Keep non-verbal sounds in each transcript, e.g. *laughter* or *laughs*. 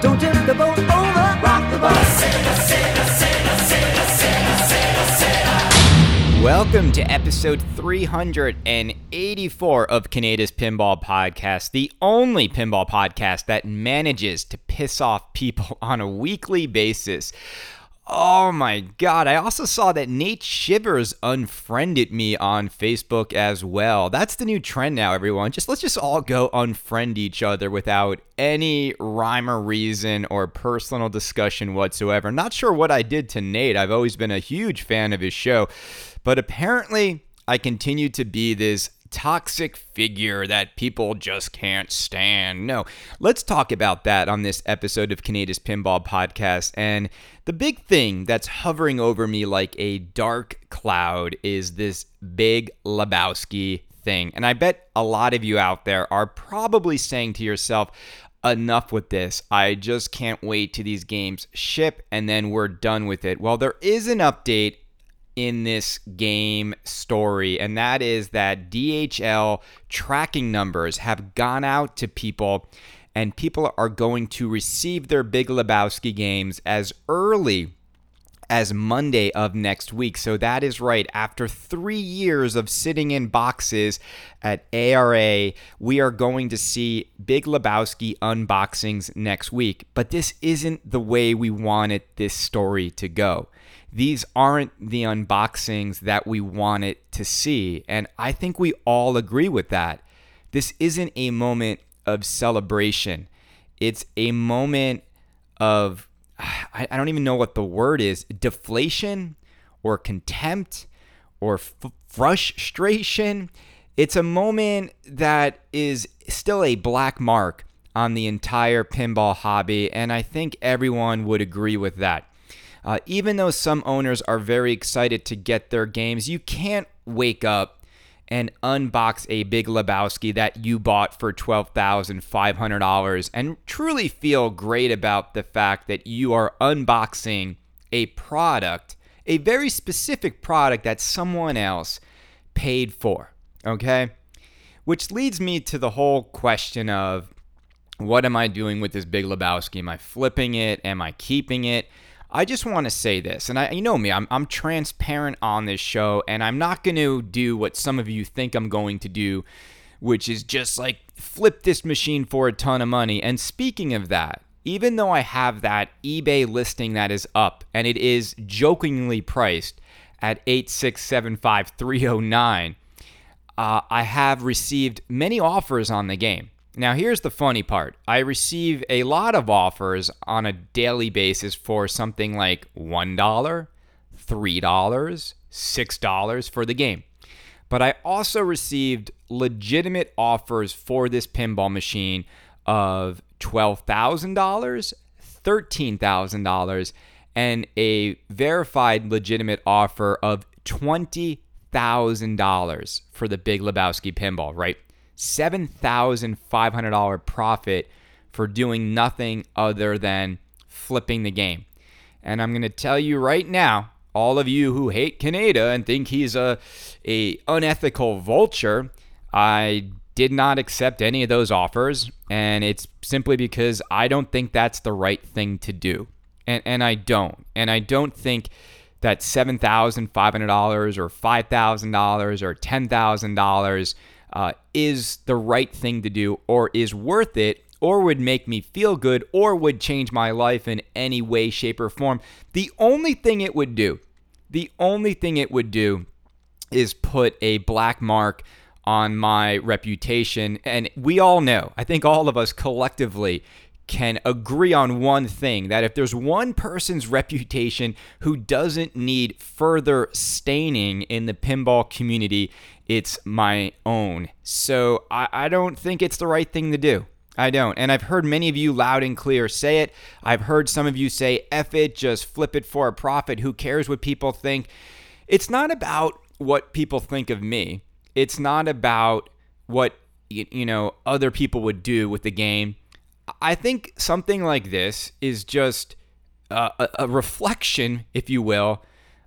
Don't tip the boat oh, over. Rock the boat. Welcome to episode 384 of Kaneda's Pinball Podcast, the only pinball podcast that manages to piss off people *laughs* on a weekly basis. Oh my god, I also saw that Nate Shivers unfriended me on Facebook as well. That's the new trend now, everyone. Just let's just all go unfriend each other without any rhyme or reason or personal discussion whatsoever. Not sure what I did to Nate. I've always been a huge fan of his show, but apparently I continue to be this toxic figure that people just can't stand. No, let's talk about that on this episode of Kaneda's Pinball Podcast. And the big thing that's hovering over me like a dark cloud is this big Lebowski thing. And I bet a lot of you out there are probably saying to yourself, enough with this. I just can't wait till these games ship and then we're done with it. Well, there is an update in this game story, and that is that DHL tracking numbers have gone out to people, and people are going to receive their Big Lebowski games as early as Monday of next week. So that is right. After three years of sitting in boxes at ARA, we are going to see Big Lebowski unboxings next week. But this isn't the way we wanted this story to go these aren't the unboxings that we wanted to see. And I think we all agree with that. This isn't a moment of celebration, it's a moment of, I, don't even know what the word is deflation or contempt or f- frustration. It's a moment that is still a black mark on the entire pinball hobby, and I think everyone would agree with that. Uh, even though some owners are very excited to get their games, you can't wake up and unbox a Big Lebowski that you bought for $12,500 and truly feel great about the fact that you are unboxing a product, a very specific product that someone else paid for. Okay? Which leads me to the whole question of what am I doing with this Big Lebowski? Am I flipping it? Am I keeping it? I just want to say this, and I, you know me, I'm, I'm transparent on this show, and I'm not going to do what some of you think I'm going to do, which is just like flip this machine for a ton of money. And speaking of that, even though I have that eBay listing that is up, and it is jokingly priced at 8675309, uh, I have received many offers on the game. Now, here's the funny part I receive a lot of offers on a daily basis for something like $1, $3, $6 for the game. But I also received legitimate offers for this pinball machine of $12,000, $13,000, and a verified legitimate offer of $20,000 for the Big Lebowski pinball, right? $7,500 profit for doing nothing other than flipping the game. And I'm going to tell you right now, all of you who hate Kaneda and think he's a, a unethical vulture, I did not accept any of those offers. And it's simply because I don't think that's the right thing to do. And, and I don't. And I don't think that $7,500 or $5,000 or $10,000 uh, is the right thing to do or is worth it or would make me feel good or would change my life in any way, shape, or form. The only thing it would do, the only thing it would do is put a black mark on my reputation. And we all know, I think all of us collectively can agree on one thing that if there's one person's reputation who doesn't need further staining in the pinball community, it's my own. So I, I don't think it's the right thing to do. I don't. And I've heard many of you loud and clear say it. I've heard some of you say, F it, just flip it for a profit. Who cares what people think? It's not about what people think of me. It's not about what, you know, other people would do with the game. I think something like this is just a, a reflection, if you will,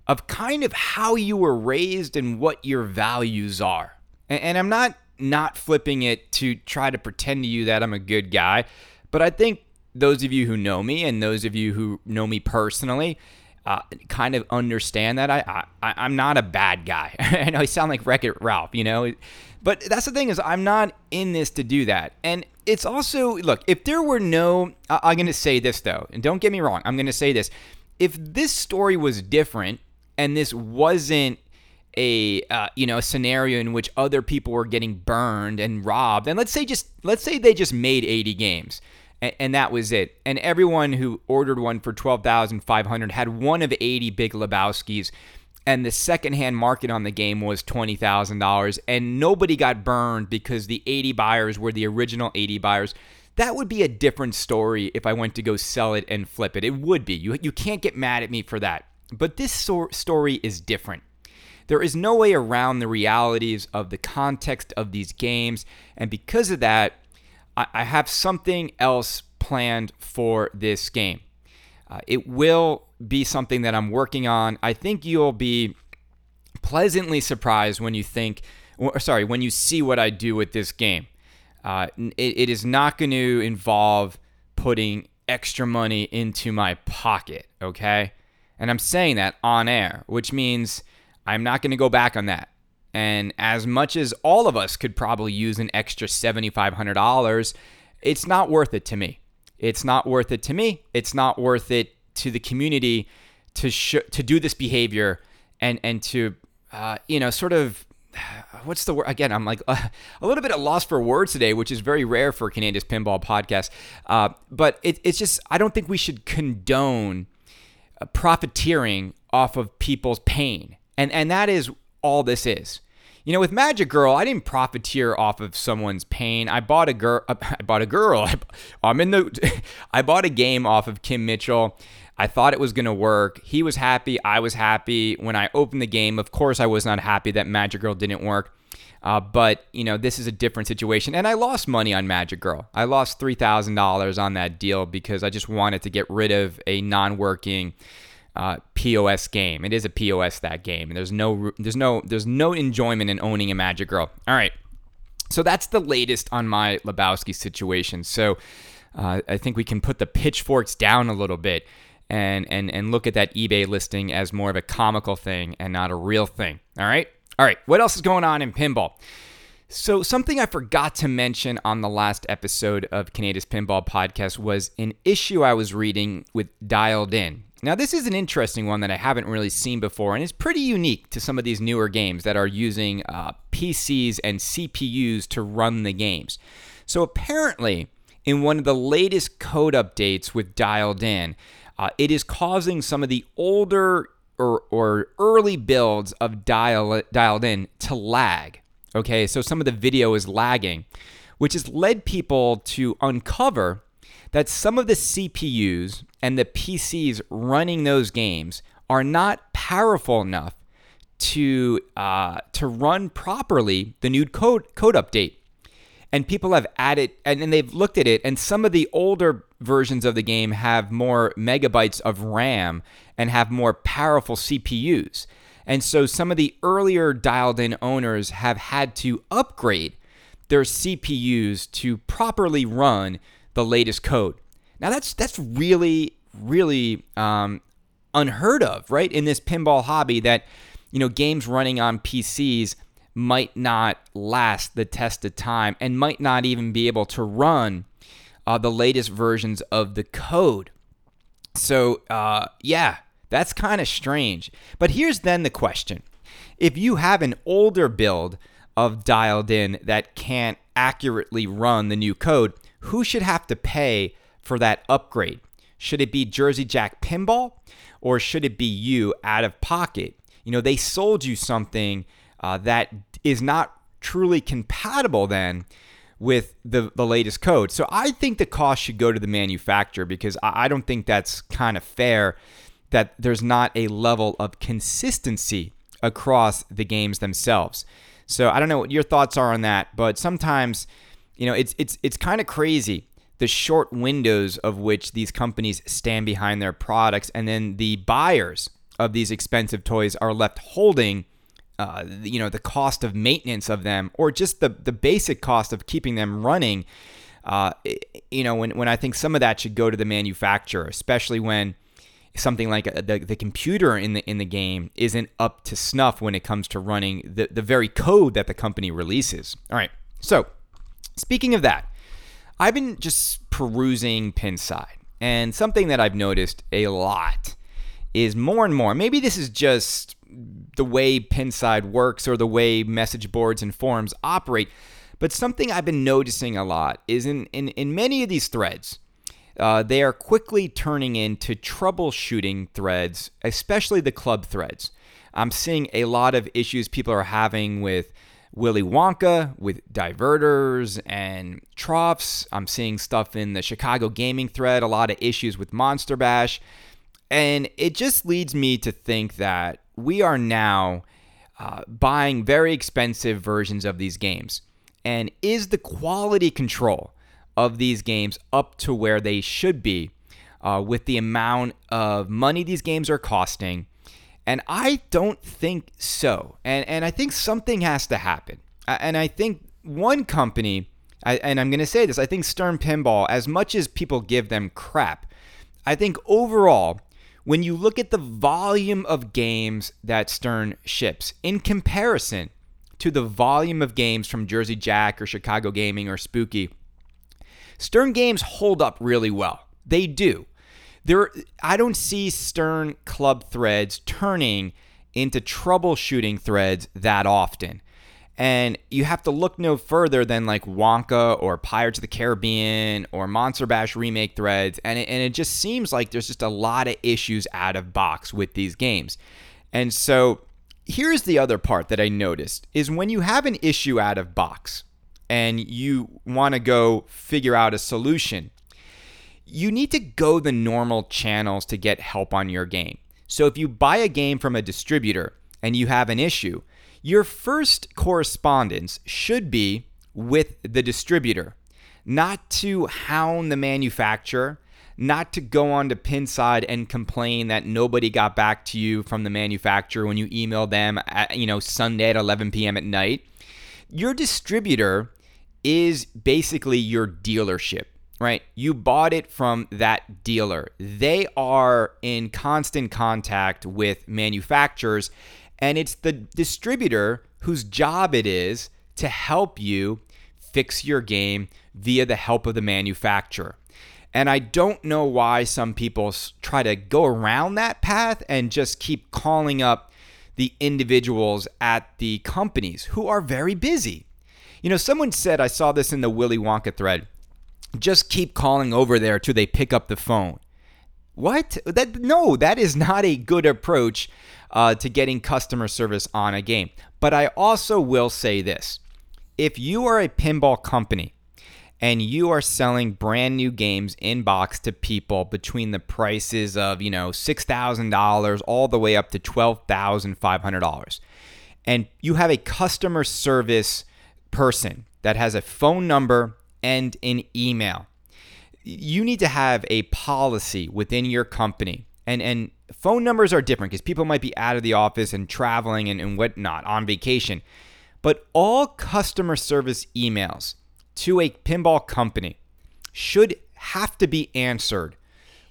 of kind of how you were raised and what your values are. And, and I'm not not flipping it to try to pretend to you that I'm a good guy, but I think those of you who know me and those of you who know me personally uh, kind of understand that I, I I'm not a bad guy. *laughs* I know I sound like Wreck It Ralph, you know, but that's the thing is I'm not in this to do that. And it's also look if there were no I'm going to say this though, and don't get me wrong, I'm to say this. If this story was different and this wasn't a uh, you know a scenario in which other people were getting burned and robbed and let's say just let's say they just made 80 games and, and that was it. And everyone who ordered one for 12,500 had one of 80 big Lebowski's. And the secondhand market on the game was $20,000 and nobody got burned because the 80 buyers were the original 80 buyers. That would be a different story if I went to go sell it and flip it. It would be. You you can't get mad at me for that. But this so- story is different. There is no way around the realities of the context of these games. And because of that, I, I have something else planned for this game. Uh, it will be something that I'm working on. I think you'll be pleasantly surprised when you think, or, sorry, when you see what I do with this game. Uh, it, it is not going to involve putting extra money into my pocket, okay? And I'm saying that on air, which means I'm not going to go back on that. And as much as all of us could probably use an extra $7,500, it's not worth it to me. It's not worth it to me. It's not worth it to the community to sh- to do this behavior and and to uh, you know sort of *sighs* what's the word again i'm like uh, *laughs* a little bit at loss for words today which is very rare for canadian pinball podcast uh, but it, it's just i don't think we should condone uh, profiteering off of people's pain and and that is all this is. You know, with Magic Girl, I didn't profiteer off of someone's pain. I bought a girl. *laughs* I bought a girl. *laughs* I'm in the. *laughs* I bought a game off of Kim Mitchell. I thought it was going to work. He was happy. I was happy. When I opened the game, of course, I was not happy that Magic Girl didn't work. Uh, but you know, this is a different situation, and I lost money on Magic Girl. I lost three thousand dollars on that deal because I just wanted to get rid of a non-working uh, POS game. It is a POS that game, and there's no there's no there's no enjoyment in owning a Magic Girl. All right, so that's the latest on my Lebowski situation. So uh, I think we can put the pitchforks down a little bit and and and look at that eBay listing as more of a comical thing and not a real thing. All right, all right. What else is going on in pinball? So, something I forgot to mention on the last episode of Kaneda's Pinball Podcast was an issue I was reading with Dialed In. Now, this is an interesting one that I haven't really seen before, and it's pretty unique to some of these newer games that are using uh, PCs and CPUs to run the games. So, apparently, in one of the latest code updates with Dialed In, uh, it is causing some of the older or, or early builds of dial, Dialed In to lag. Okay, so some of the video is lagging, which has led people to uncover that some of the CPUs and the PCs running those games are not powerful enough to uh, to run properly the new code code update. And people have added and, and they've looked at it, and some of the older versions of the game have more megabytes of RAM and have more powerful CPUs. And so some of the earlier dialed in owners have had to upgrade their CPUs to properly run the latest code. Now that's that's really really um, unheard of, right? In this pinball hobby, that you know games running on PCs might not last the test of time and might not even be able to run uh, the latest versions of the code. So uh, yeah, that's kind of strange. But here's then the question: If you have an older build of dialed in that can't accurately run the new code, who should have to pay for that upgrade? Should it be Jersey Jack Pinball or should it be you out of pocket? You know, they sold you something uh, that is not truly compatible then with the, the latest code. So I think the cost should go to the manufacturer because I, I don't think that's kind of fair that there's not a level of consistency across the games themselves. So I don't know what your thoughts are on that, but sometimes, you know, it's it's it's kind of crazy the short windows of which these companies stand behind their products, and then the buyers of these expensive toys are left holding. Uh, you know the cost of maintenance of them, or just the the basic cost of keeping them running, Uh, you know, when, when I think some of that should go to the manufacturer, especially when something like uh, the, the computer in the in the game isn't up to snuff when it comes to running the, the very code that the company releases. All right. So speaking of that, I've been just perusing Pinside, and something that I've noticed a lot is more and more. Maybe this is just the way Pinside works or the way message boards and forums operate. But something I've been noticing a lot is in, in, in many of these threads, uh, they are quickly turning into troubleshooting threads, especially the club threads. I'm seeing a lot of issues people are having with Willy Wonka, with diverters and troughs. I'm seeing stuff in the Chicago gaming thread, a lot of issues with Monster Bash. And it just leads me to think that we are now uh, buying very expensive versions of these games. And is the quality control of these games up to where they should be uh, with the amount of money these games are costing? And I don't think so. And, and I think something has to happen. And I think one company, and I'm going to say this, I think Stern Pinball, as much as people give them crap, I think overall, when you look at the volume of games that Stern ships in comparison to the volume of games from Jersey Jack or Chicago Gaming or Spooky, Stern games hold up really well. They do. There I don't see Stern club threads turning into troubleshooting threads that often. And you have to look no further than like Wonka or Pirates of the Caribbean or Monster Bash remake threads. And it, and it just seems like there's just a lot of issues out of box with these games. And so here's the other part that I noticed is when you have an issue out of box and you want to go figure out a solution, you need to go the normal channels to get help on your game. So if you buy a game from a distributor and you have an issue, your first correspondence should be with the distributor, not to hound the manufacturer, not to go on to Pinside and complain that nobody got back to you from the manufacturer when you emailed them at, you know, Sunday at 11 p.m. at night. Your distributor is basically your dealership right? You bought it from that dealer. They are in constant contact with manufacturers and it's the distributor whose job it is to help you fix your game via the help of the manufacturer. And I don't know why some people try to go around that path and just keep calling up the individuals at the companies who are very busy. You know, someone said, I saw this in the Willy Wonka thread, just keep calling over there till they pick up the phone. What? That no, that is not a good approach uh, to getting customer service on a game. But I also will say this if you are a pinball company and you are selling brand new games in box to people between the prices of, you know, $6,000 all the way up to $12,500, and you have a customer service person that has a phone number and an email, you need to have a policy within your company. And, and phone numbers are different because people might be out of the office and traveling and, and whatnot on vacation. But all customer service emails to a pinball company should have to be answered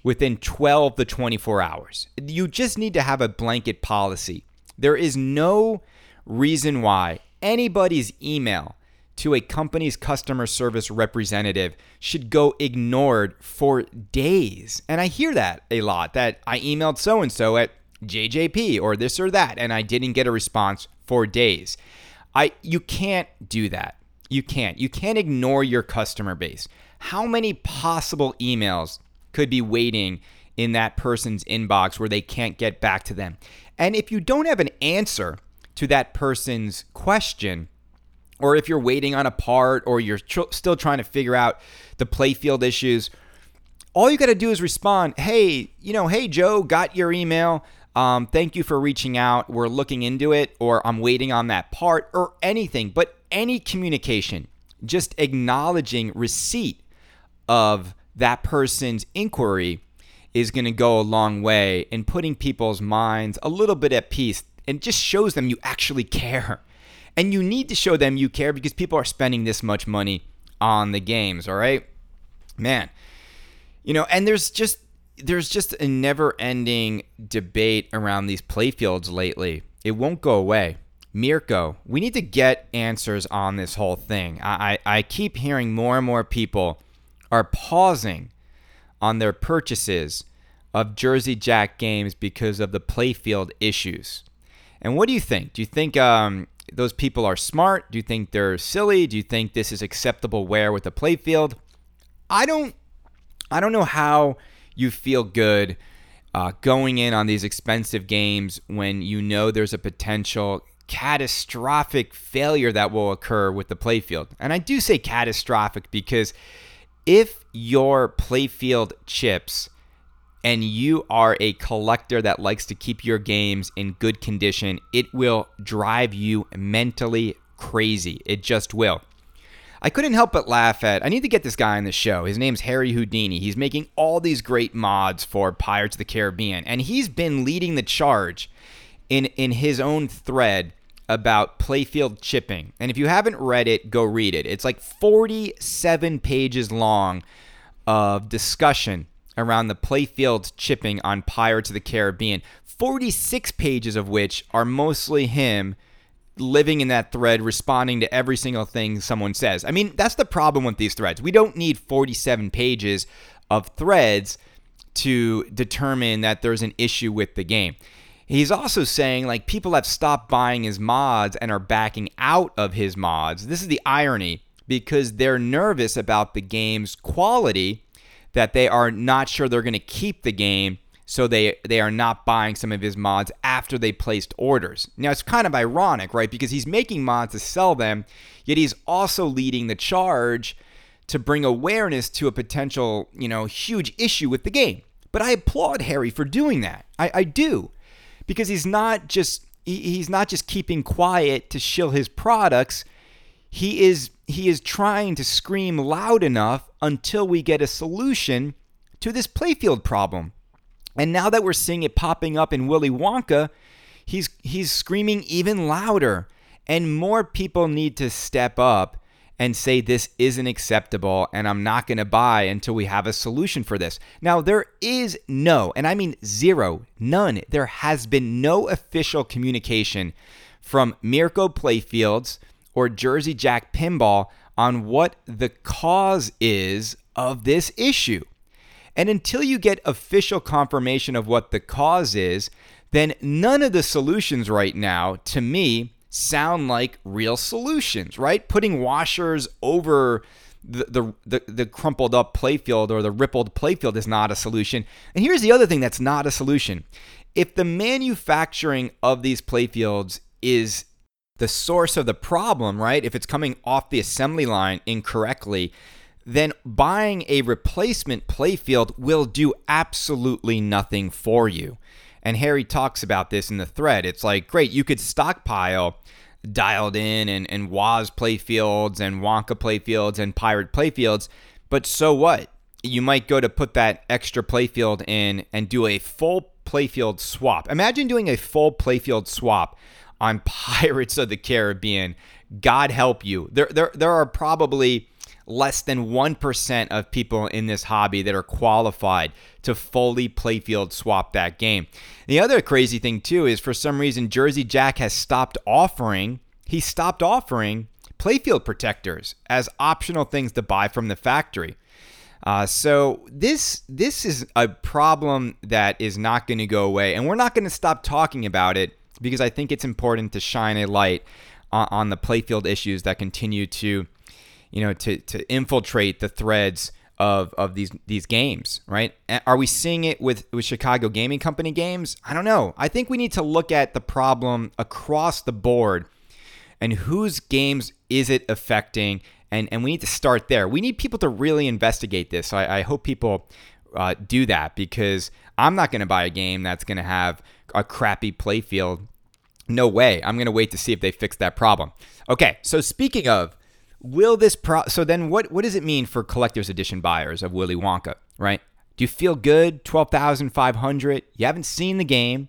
within 12 to 24 hours. You just need to have a blanket policy. There is no reason why anybody's email to a company's customer service representative should go ignored for days. And I hear that a lot that I emailed so and so at JJP or this or that and I didn't get a response for days. I you can't do that. You can't. You can't ignore your customer base. How many possible emails could be waiting in that person's inbox where they can't get back to them? And if you don't have an answer to that person's question, or if you're waiting on a part or you're tr- still trying to figure out the playfield issues, all you got to do is respond, hey, you know, hey, Joe, got your email. Um, thank you for reaching out. We're looking into it, or I'm waiting on that part, or anything. But any communication, just acknowledging receipt of that person's inquiry is going to go a long way in putting people's minds a little bit at peace and just shows them you actually care. And you need to show them you care because people are spending this much money on the games, all right? Man. You know, and there's just there's just a never-ending debate around these playfields lately. It won't go away. Mirco, we need to get answers on this whole thing. I, I, I keep hearing more and more people are pausing on their purchases of Jersey Jack games because of the playfield issues. And what do you think? Do you think um, those people are smart? Do you think they're silly? Do you think this is acceptable wear with the playfield? I don't. I don't know how you feel good uh, going in on these expensive games when you know there's a potential catastrophic failure that will occur with the playfield. And I do say catastrophic because if your playfield chips and you are a collector that likes to keep your games in good condition, it will drive you mentally crazy. It just will. I couldn't help but laugh at. I need to get this guy on the show. His name's Harry Houdini. He's making all these great mods for Pirates of the Caribbean, and he's been leading the charge in in his own thread about playfield chipping. And if you haven't read it, go read it. It's like 47 pages long of discussion around the playfield chipping on Pirates of the Caribbean. 46 pages of which are mostly him living in that thread, responding to every single thing someone says. I mean, that's the problem with these threads. We don't need 47 pages of threads to determine that there's an issue with the game. He's also saying like people have stopped buying his mods and are backing out of his mods. This is the irony because they're nervous about the game's quality that they are not sure they're going to keep the game so they they are not buying some of his mods after they placed orders. Now it's kind of ironic, right? Because he's making mods to sell them, yet he's also leading the charge to bring awareness to a potential, you know, huge issue with the game. But I applaud Harry for doing that. I, I do. Because he's not just he, he's not just keeping quiet to shill his products. He is he is trying to scream loud enough until we get a solution to this playfield problem. And now that we're seeing it popping up in Willy Wonka, he's he's screaming even louder. And more people need to step up and say this isn't acceptable and I'm not going to buy until we have a solution for this. Now, there is no, and I mean zero, none, there has been no official communication from Mirco Playfields or Jersey Jack Pinball on what the cause is of this issue. And until you get official confirmation of what the cause is, then none of the solutions right now, to me, sound like real solutions, right? Putting washers over the, the, the, the crumpled up playfield or the rippled playfield is not a solution. And here's the other thing that's not a solution. If the manufacturing of these playfields is the source of the problem, right? If it's coming off the assembly line incorrectly, then buying a replacement playfield will do absolutely nothing for you. And Harry talks about this in the thread. It's like, great, you could stockpile dialed in and, and Woz playfields and Wonka playfields and Pirate playfields, but so what? You might go to put that extra playfield in and do a full playfield swap. Imagine doing a full playfield swap on *laughs* Pirates of the Caribbean. God help you. There, there, there are probably less than 1% of people in this hobby that are qualified to fully playfield swap that game. The other crazy thing too is for some reason Jersey Jack has stopped offering, he stopped offering playfield protectors as optional things to buy from the factory. Uh, so this this is a problem that is not going to go away, and we're not going to stop talking about it because I think it's important to shine a light on, on the playfield issues that continue to you know, to to infiltrate the threads of of these these games, right? Are we seeing it with with Chicago Gaming Company games? I don't know. I think we need to look at the problem across the board and whose games is it affecting and and we need to start there. We need people to really investigate this. So I, I hope people uh, do that because I'm not going to buy a game that's going to have a crappy playfield. No way. I'm going to wait to see if they fix that problem. Okay, so speaking of will this pro so then what what does it mean for collector's edition buyers of Willy Wonka, right? Do you feel good? 12,500. You haven't seen the game.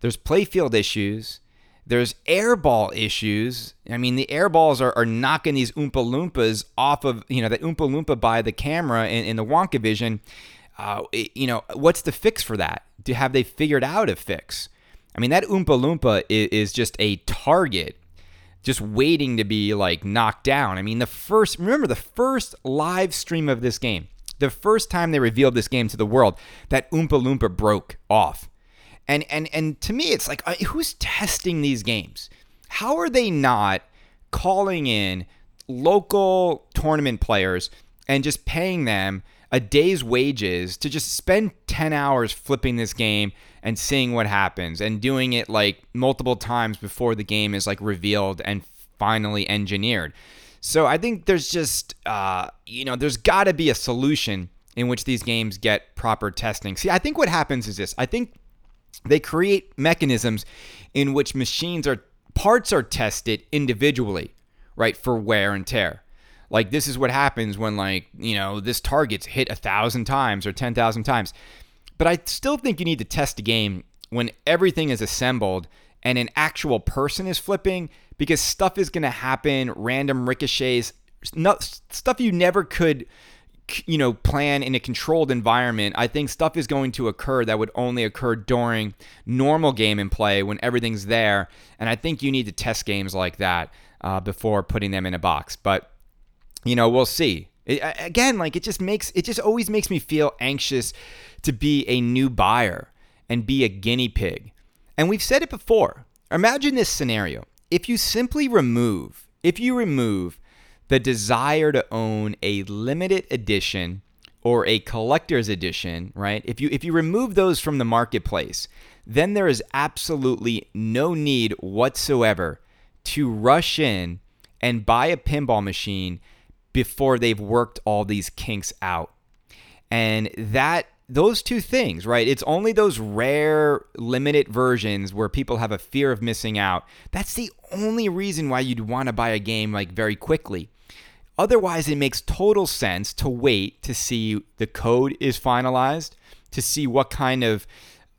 There's playfield issues. There's airball issues. I mean, the airballs are, are knocking these Oompa Loompas off of, you know, the Oompa Loompa by the camera in, in the Wonka vision. Uh, it, you know, what's the fix for that? Do have they figured out a fix? I mean, that Oompa Loompa is, is just a target, just waiting to be like knocked down. I mean, the first, remember the first live stream of this game, the first time they revealed this game to the world, that Oompa Loompa broke off. And and and to me, it's like uh, who's testing these games? How are they not calling in local tournament players and just paying them a day's wages to just spend 10 hours flipping this game and seeing what happens and doing it like multiple times before the game is like revealed and finally engineered. So I think there's just, uh, you know, there's got to be a solution in which these games get proper testing. See, I think what happens is this I think they create mechanisms in which machines are parts are tested individually, right, for wear and tear. Like this is what happens when like, you know, this target's hit a thousand times or ten thousand times. But I still think you need to test a game when everything is assembled and an actual person is flipping because stuff is going to happen, random ricochets, stuff you never could you know, plan in a controlled environment, I think stuff is going to occur that would only occur during normal game and play when everything's there. And I think you need to test games like that uh, before putting them in a box. But you know, we'll see. It, again, like it just makes it just always makes me feel anxious to be a new buyer and be a guinea pig. And we've said it before. Imagine this scenario. If you simply remove, if you remove the desire to own a limited edition or a collector's edition, right? If you if you remove those from the marketplace, then there is absolutely no need whatsoever to rush in and buy a pinball machine before they've worked all these kinks out. And that those two things, right? It's only those rare limited versions where people have a fear of missing out. That's the only reason why you'd want to buy a game like very quickly. Otherwise, it makes total sense to wait to see the code is finalized, to see what kind of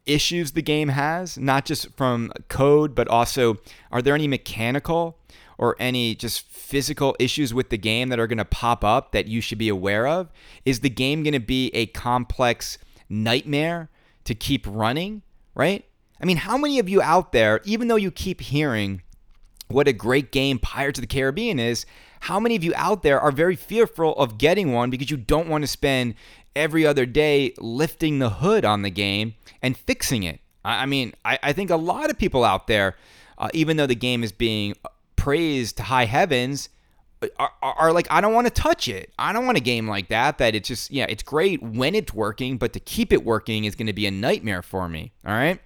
issues the game has, not just from code, but also are there any mechanical or any just physical issues with the game that are going to pop up that you should be aware of? Is the game going to be a complex nightmare to keep running, right? I mean, how many of you out there, even though you keep hearing what a great game Pirates of the Caribbean is, how many of you out there are very fearful of getting one because you don't want to spend every other day lifting the hood on the game and fixing it? I mean, I, I think a lot of people out there, uh, even though the game is being praised to high heavens, are, are, are, like, I don't want to touch it. I don't want a game like that. That it's just, yeah, it's great when it's working, but to keep it working is going to be a nightmare for me. All right.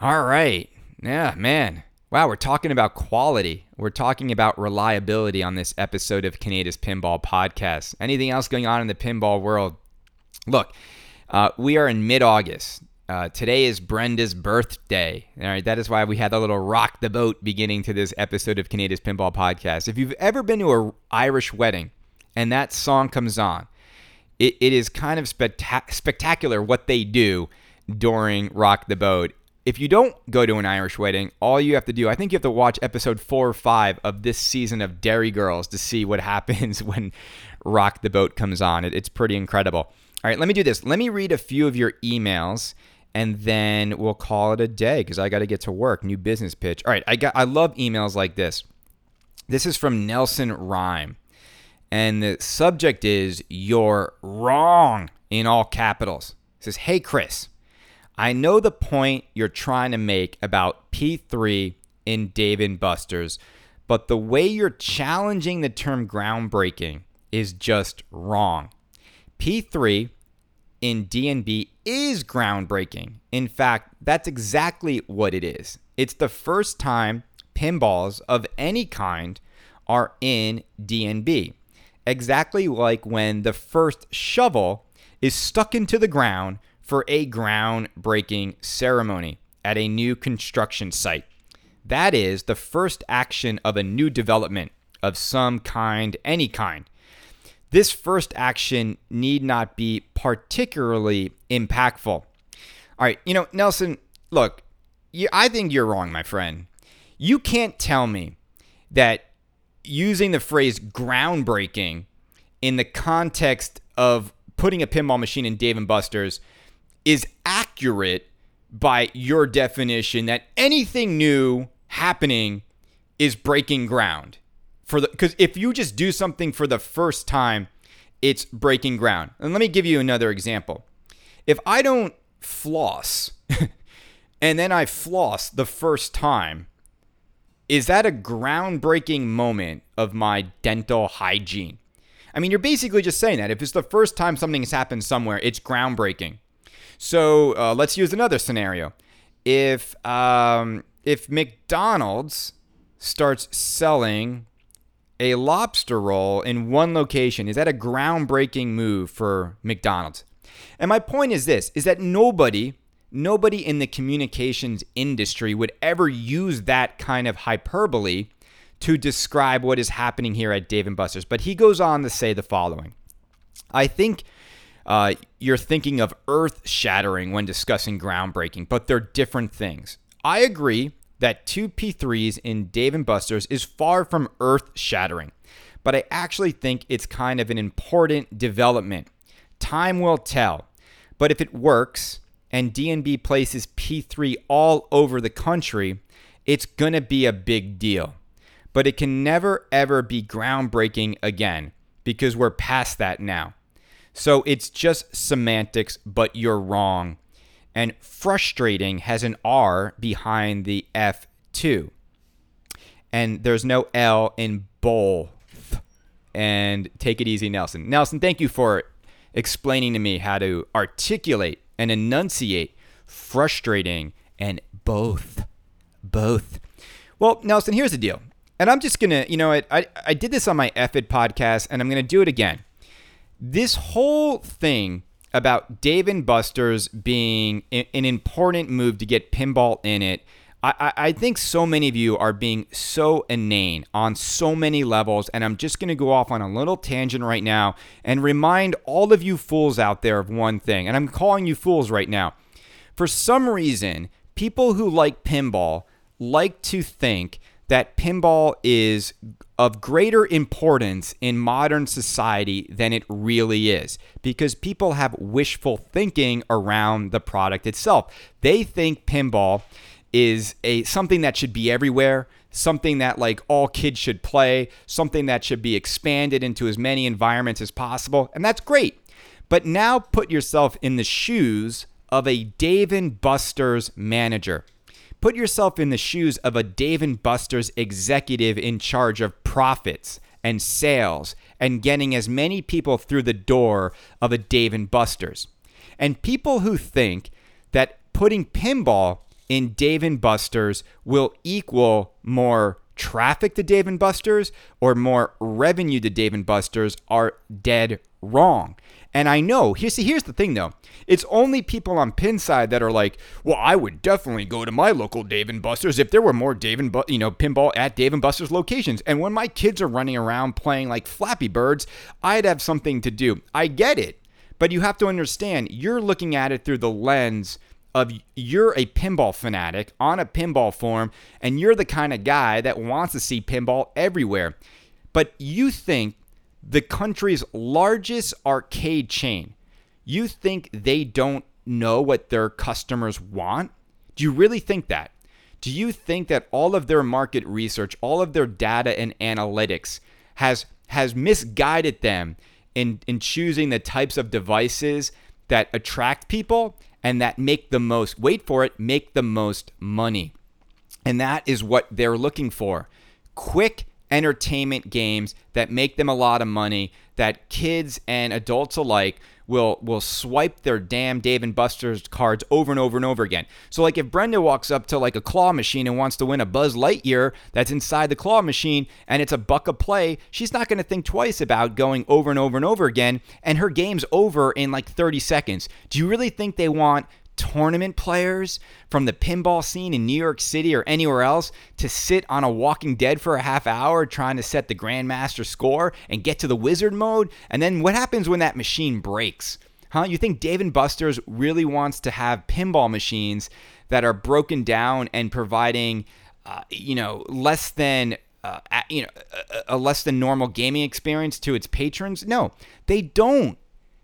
All right. Yeah, man. Wow, we're talking about quality. We're talking about reliability on this episode of Kaneda's Pinball Podcast. Anything else going on in the pinball world? Look, uh, we are in mid August. Uh, today is Brenda's birthday. All right, that is why we had a little rock the boat beginning to this episode of Kaneda's Pinball Podcast. If you've ever been to an Irish wedding and that song comes on, it, it is kind of spectac- spectacular what they do during Rock the Boat if you don't go to an Irish wedding, all you have to do, I think you have to watch episode four or five of this season of Derry Girls to see what *laughs* happens when Rock the Boat comes on. It, it's pretty incredible. All right, let me do this. Let me read a few of your emails and then we'll call it a day because I got to get to work. New business pitch. All right, I got I love emails like this. This is from Nelson Rhyme. And the subject is You're wrong in all capitals. It says, Hey Chris, I know the point you're trying to make about P3 in Dave and Buster's, but the way you're challenging the term groundbreaking is just wrong. P3 in DNB is groundbreaking. In fact, that's exactly what it is. It's the first time pinballs of any kind are in DNB. Exactly like when the first shovel is stuck into the ground for a groundbreaking ceremony at a new construction site. That is the first action of a new development of some kind, any kind. This first action need not be particularly impactful. All right, you know, Nelson, look, you, I think you're wrong, my friend. You can't tell me that using the phrase groundbreaking in the context of putting a pinball machine in Dave and Buster's is accurate by your definition that anything new happening is breaking ground for the because if you just do something for the first time it's breaking ground. And let me give you another example. If i don't floss *laughs* and then i floss the first time is that a groundbreaking moment of my dental hygiene? I mean you're basically just saying that. If it's the first time something has happened somewhere it's groundbreaking. So uh, let's use another scenario. If um, if mcdonald's starts selling a lobster roll in one location is that a groundbreaking move for McDonald's? And my point is this is that nobody nobody in the communications industry would ever use that kind of hyperbole to describe what is happening here at Dave and Buster's. But he goes on to say the following. I think uh, you're thinking of earth shattering when discussing groundbreaking, but they're different things. I agree that two P3s in Dave and Buster's is far from earth shattering, but I actually think it's kind of an important development. Time will tell, but if it works and DNB places P3 all over the country, it's going to be a big deal. But it can never ever be groundbreaking again because we're past that now. So it's just semantics, but you're wrong and frustrating has an R behind the F2. And there's no L in both. And take it easy, Nelson. Nelson, thank you for explaining to me how to articulate and enunciate frustrating and both. Both. Well, Nelson, here's the deal. And I'm just going to, you know, I, I, I did this on my EFID podcast, and I'm going to do it again. This whole thing about Dave and Buster's being an important move to get pinball in it. I, I think so many of you are being so inane on so many levels, and I'm just going to go off on a little tangent right now and remind all of you fools out there of one thing, and I'm calling you fools right now. For some reason, people who like pinball like to think that pinball is of greater importance in modern society than it really is because people have wishful thinking around the product itself. They think pinball is a something that should be everywhere, something that like all kids should play, something that should be expanded into as many environments as possible, and that's great. But now put yourself in the shoes of a Dave and Buster's manager. Put yourself in the shoes of a Dave and Buster's executive in charge of profits and sales and getting as many people through the door of a Dave and Buster's. And people who think that putting pinball in Dave and Buster's will equal more traffic to Dave and Buster's or more revenue to Dave and Buster's are dead wrong. And I know, see, here's the thing though. It's only people on Pinside that are like, well, I would definitely go to my local Dave and Buster's if there were more Dave and, Bu- you know, pinball at Dave and Buster's locations. And when my kids are running around playing like Flappy Birds, I'd have something to do. I get it. But you have to understand, you're looking at it through the lens of you're a pinball fanatic on a pinball form, and you're the kind of guy that wants to see pinball everywhere. But you think the country's largest arcade chain, you think they don't know what their customers want? Do you really think that? Do you think that all of their market research, all of their data and analytics has has misguided them in in choosing the types of devices that attract people and that make the most wait for it, make the most money. And that is what they're looking for. Quick entertainment games that make them a lot of money that kids and adults alike will will swipe their damn Dave and Buster's cards over and over and over again. So like if Brenda walks up to like a claw machine and wants to win a Buzz Lightyear that's inside the claw machine and it's a buck a play, she's not going to think twice about going over and over and over again and her game's over in like 30 seconds. Do you really think they want tournament players from the pinball scene in New York City or anywhere else to sit on a Walking Dead for a half hour trying to set the Grandmaster score and get to the wizard mode? And then what happens when that machine breaks? Huh? You think Dave and Buster's really wants to have pinball machines that are broken down and providing uh, you know, less than uh, you know, a, a less than normal gaming experience to its patrons? No, they don't.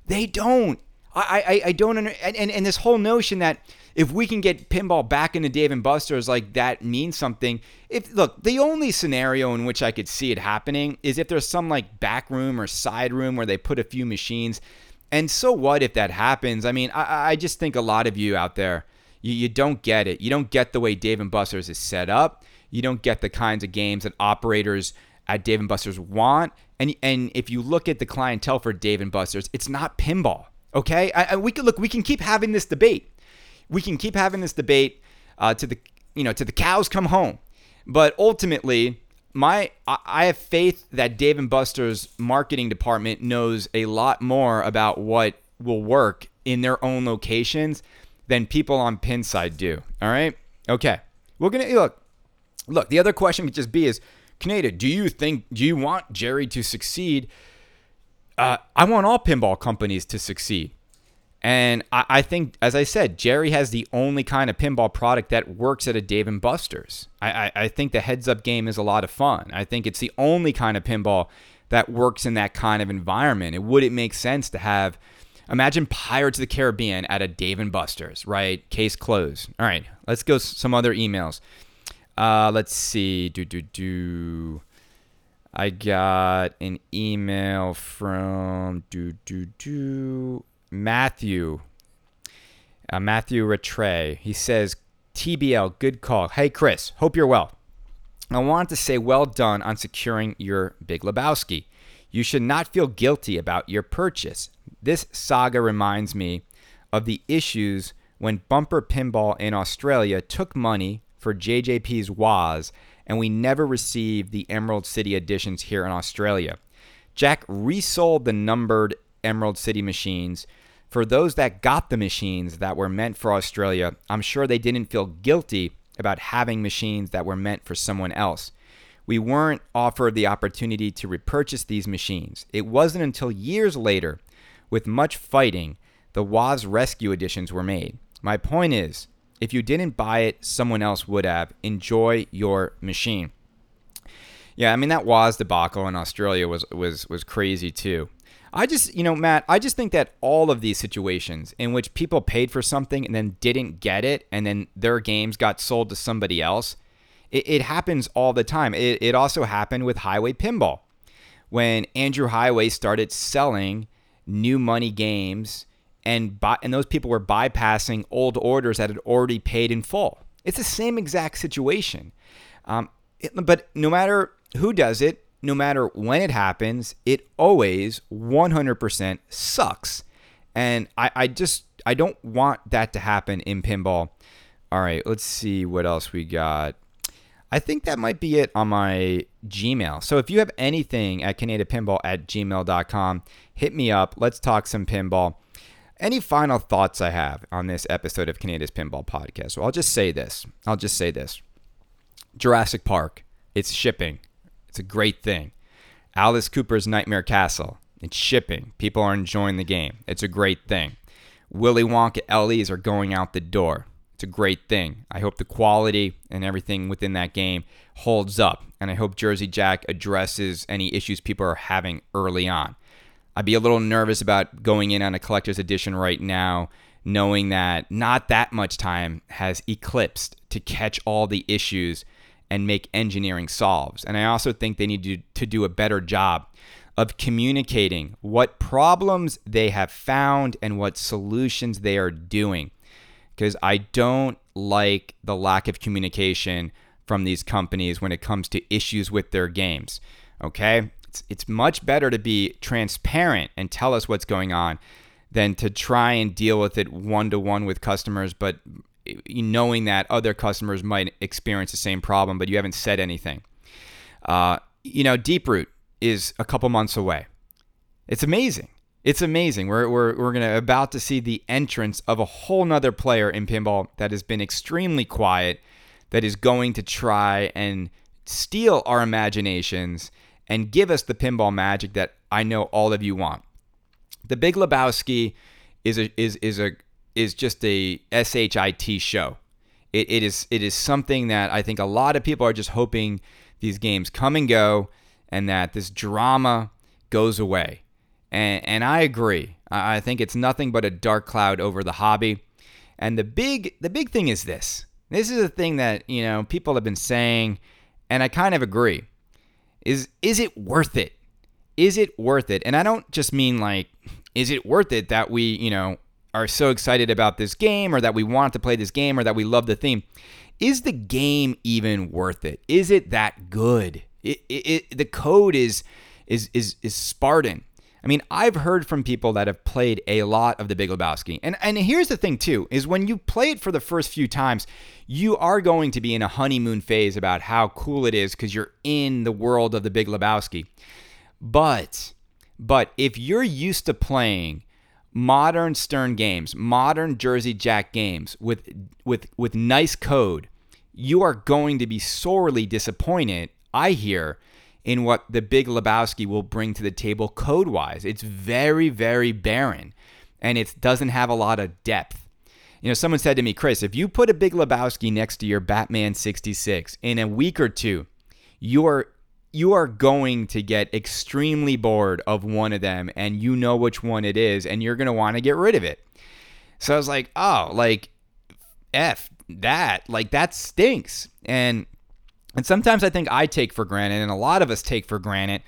They don't. I, I, I don't under, and, and, and this whole notion that if we can get pinball back into Dave and Buster's, like that means something. If look, the only scenario in which I could see it happening is if there's some like back room or side room where they put a few machines. And so what if that happens? I mean, I, I just think a lot of you out there, you, you don't get it. You don't get the way Dave and Buster's is set up. You don't get the kinds of games that operators at Dave and Buster's want. And and if you look at the clientele for Dave and Buster's, it's not pinball. Okay, we could look. We can keep having this debate. We can keep having this debate uh, to the you know to the cows come home. But ultimately, my I have faith that Dave and Buster's marketing department knows a lot more about what will work in their own locations than people on Pinside do. All right. Okay. We're gonna look. Look. The other question could just be is, Kaneda, do you think do you want Jerry to succeed? Uh, I want all pinball companies to succeed. And I, I, think, as I said, Jerry has the only kind of pinball product that works at a Dave and Buster's. I, I, I think the heads up game is a lot of fun. I think it's the only kind of pinball that works in that kind of environment. It would it make sense to have imagine Pirates of the Caribbean at a Dave and Buster's, right? Case closed. All right, let's go some other emails. Uh, let's see. Do do do. I got an email from do do do Matthew. Uh, Matthew Rattray. He says, TBL, good call. Hey Chris, hope you're well. I want to say well done on securing your Big Lebowski. You should not feel guilty about your purchase. This saga reminds me of the issues when Bumper Pinball in Australia took money for JJP's Woz and we never received the Emerald City editions here in Australia. Jack resold the numbered Emerald City machines. For those that got the machines that were meant for Australia, I'm sure they didn't feel guilty about having machines that were meant for someone else. We weren't offered the opportunity to repurchase these machines. It wasn't until years later, with much fighting, the Woz Rescue editions were made. My point is, if you didn't buy it, someone else would have. Enjoy your machine. Yeah, I mean that Woz debacle in Australia was was was crazy too. I just, you know, Matt, I just think that all of these situations in which people paid for something and then didn't get it and then their games got sold to somebody else, it, it happens all the time. It, it also happened with Heighway Pinball. When Andrew Heighway started selling new money games and by, and those people were bypassing old orders that had already paid in full. It's the same exact situation. Um, it, but no matter who does it, no matter when it happens, it always 100% sucks. And I, I just I don't want that to happen in pinball. All right, let's see what else we got. I think that might be it on my Gmail. So if you have anything at Pinball at gmail.com, hit me up. Let's talk some pinball. Any final thoughts I have on this episode of Kaneda's Pinball Podcast? Well, I'll just say this. I'll just say this. Jurassic Park, it's shipping. It's a great thing. Alice Cooper's Nightmare Castle, it's shipping. People are enjoying the game. It's a great thing. Willy Wonka LEs are going out the door. It's a great thing. I hope the quality and everything within that game holds up. And I hope Jersey Jack addresses any issues people are having early on. I'd be a little nervous about going in on a collector's edition right now, knowing that not that much time has eclipsed to catch all the issues and make engineering solves. And I also think they need to, to do a better job of communicating what problems they have found and what solutions they are doing. Because I don't like the lack of communication from these companies when it comes to issues with their games. Okay? It's, it's much better to be transparent and tell us what's going on than to try and deal with it one to one with customers, but knowing that other customers might experience the same problem, but you haven't said anything. Uh, you know, Deeproot is a couple months away. It's amazing. It's amazing. We're, we're, we're gonna about to see the entrance of a whole nother player in pinball that has been extremely quiet, that is going to try and steal our imaginations and give us the pinball magic that I know all of you want. The Big Lebowski is a is is a is just a shit show. It, it is it is something that I think a lot of people are just hoping these games come and go, and that this drama goes away. And and I agree. I, I think it's nothing but a dark cloud over the hobby. And the big the big thing is this. This is a thing that you know people have been saying, and I kind of agree. Is is it worth it? Is it worth it? And I don't just mean like, is it worth it that we you know are so excited about this game or that we want to play this game or that we love the theme. Is the game even worth it? Is it that good? It, it, it, the code is is is is Spartan. I mean, I've heard from people that have played a lot of the Big Lebowski. And and here's the thing too, is when you play it for the first few times, you are going to be in a honeymoon phase about how cool it is because you're in the world of the Big Lebowski. But but if you're used to playing modern Stern games, modern Jersey Jack games with with with nice code, you are going to be sorely disappointed, I hear, in what the Big Lebowski will bring to the table code wise. It's very, very barren and it doesn't have a lot of depth. You know, someone said to me, Chris, if you put a Big Lebowski next to your Batman 66 in a week or two, you're you are going to get extremely bored of one of them and you know which one it is and you're going to want to get rid of it. So I was like, "Oh, like F that. Like that stinks." And and sometimes I think I take for granted and a lot of us take for granted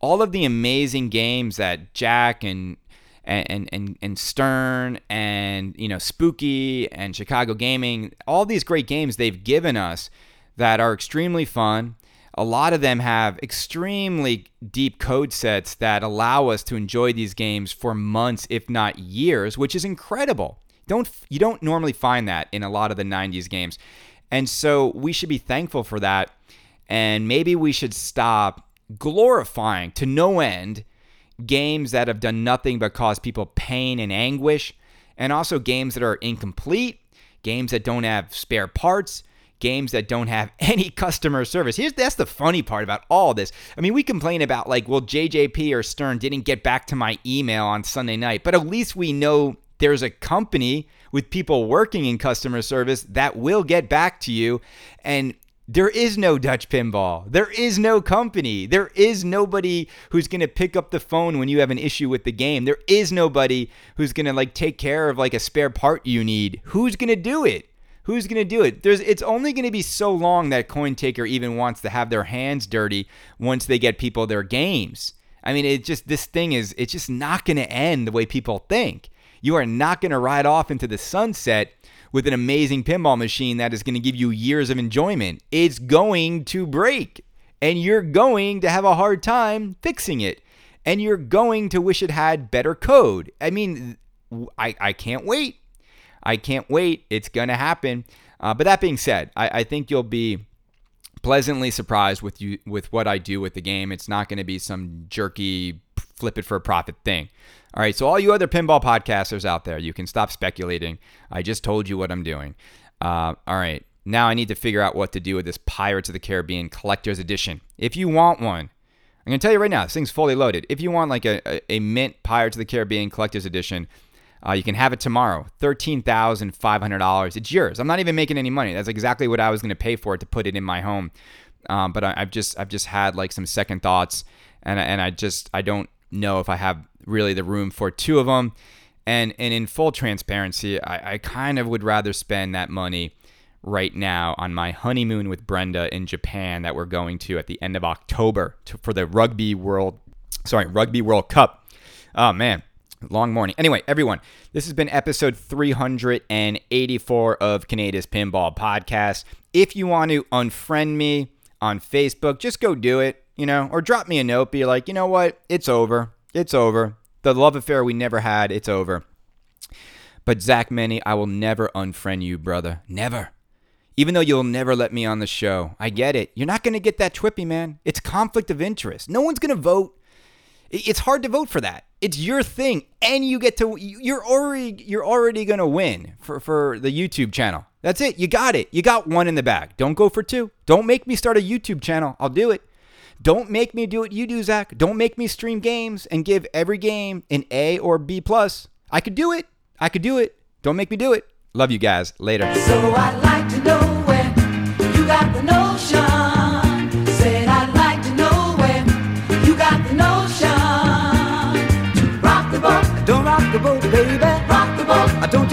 all of the amazing games that Jack and and, and, and Stern and you know Spooky and Chicago Gaming, all these great games they've given us that are extremely fun a lot of them have extremely deep code sets that allow us to enjoy these games for months, if not years, which is incredible. Don't you don't normally find that in a lot of the 90s games. And so we should be thankful for that. And maybe we should stop glorifying to no end games that have done nothing but cause people pain and anguish, and also games that are incomplete, games that don't have spare parts, games that don't have *laughs* any customer service. Here's that's the funny part about all this. I mean, we complain about like, well, JJP or Stern didn't get back to my email on Sunday night, but at least we know there's a company with people working in customer service that will get back to you and there is no Dutch pinball. There is no company. There is nobody who's going to pick up the phone when you have an issue with the game. There is nobody who's going to like take care of like a spare part you need. Who's going to do it? Who's going to do it? There's it's only going to be so long that CoinTaker even wants to have their hands dirty once they get people their games. I mean, it just this thing is it's just not going to end the way people think. You are not going to ride off into the sunset with an amazing pinball machine that is going to give you years of enjoyment. It's going to break and you're going to have a hard time fixing it. And you're going to wish it had better code. I mean, I, I can't wait. I can't wait. It's going to happen. Uh, but that being said, I, I think you'll be pleasantly surprised with you with what I do with the game. It's not going to be some jerky flip it for a profit thing. All right, so all you other pinball podcasters out there, you can stop speculating. I just told you what I'm doing. Uh, all right, now I need to figure out what to do with this Pirates of the Caribbean Collector's Edition. If you want one, I'm going to tell you right now, this thing's fully loaded. If you want like a, a, a mint Pirates of the Caribbean Collector's Edition, uh, you can have it tomorrow, $13,500. It's yours. I'm not even making any money. That's exactly what I was going to pay for it to put it in my home. Um, but I, have just I've just had like some second thoughts, and and I just I don't know if I have really the room for two of them. And and in full transparency, I, I kind of would rather spend that money right now on my honeymoon with Brenda in Japan that we're going to at the end of October to, for the Rugby World, sorry, Rugby World Cup. Oh man, Long morning. Anyway, everyone, this has been episode 384 of Kaneda's Pinball Podcast. If you want to unfriend me on Facebook, just go do it, you know, or drop me a note. Be like, you know what? It's over. It's over. The love affair we never had, it's over. But Zach Meny, I will never unfriend you, brother. Never. Even though you'll never let me on the show. I get it. You're not going to get that trippy, man. It's conflict of interest. No one's going to vote. It's hard to vote for that it's your thing and you get to you're already you're already going to win for for the YouTube channel. That's it. You got it. You got one in the bag. Don't go for two. Don't make me start a YouTube channel. I'll do it. Don't make me do what you do, Zach. Don't make me stream games and give every game an A or B plus. I could do it. I could do it. Don't make me do it. Love you guys. Later. So I'd like to know you got the notion. Said I'd like to know you got the notion. Rock the boat. Don't rock the boat, baby. Rock the boat. I don't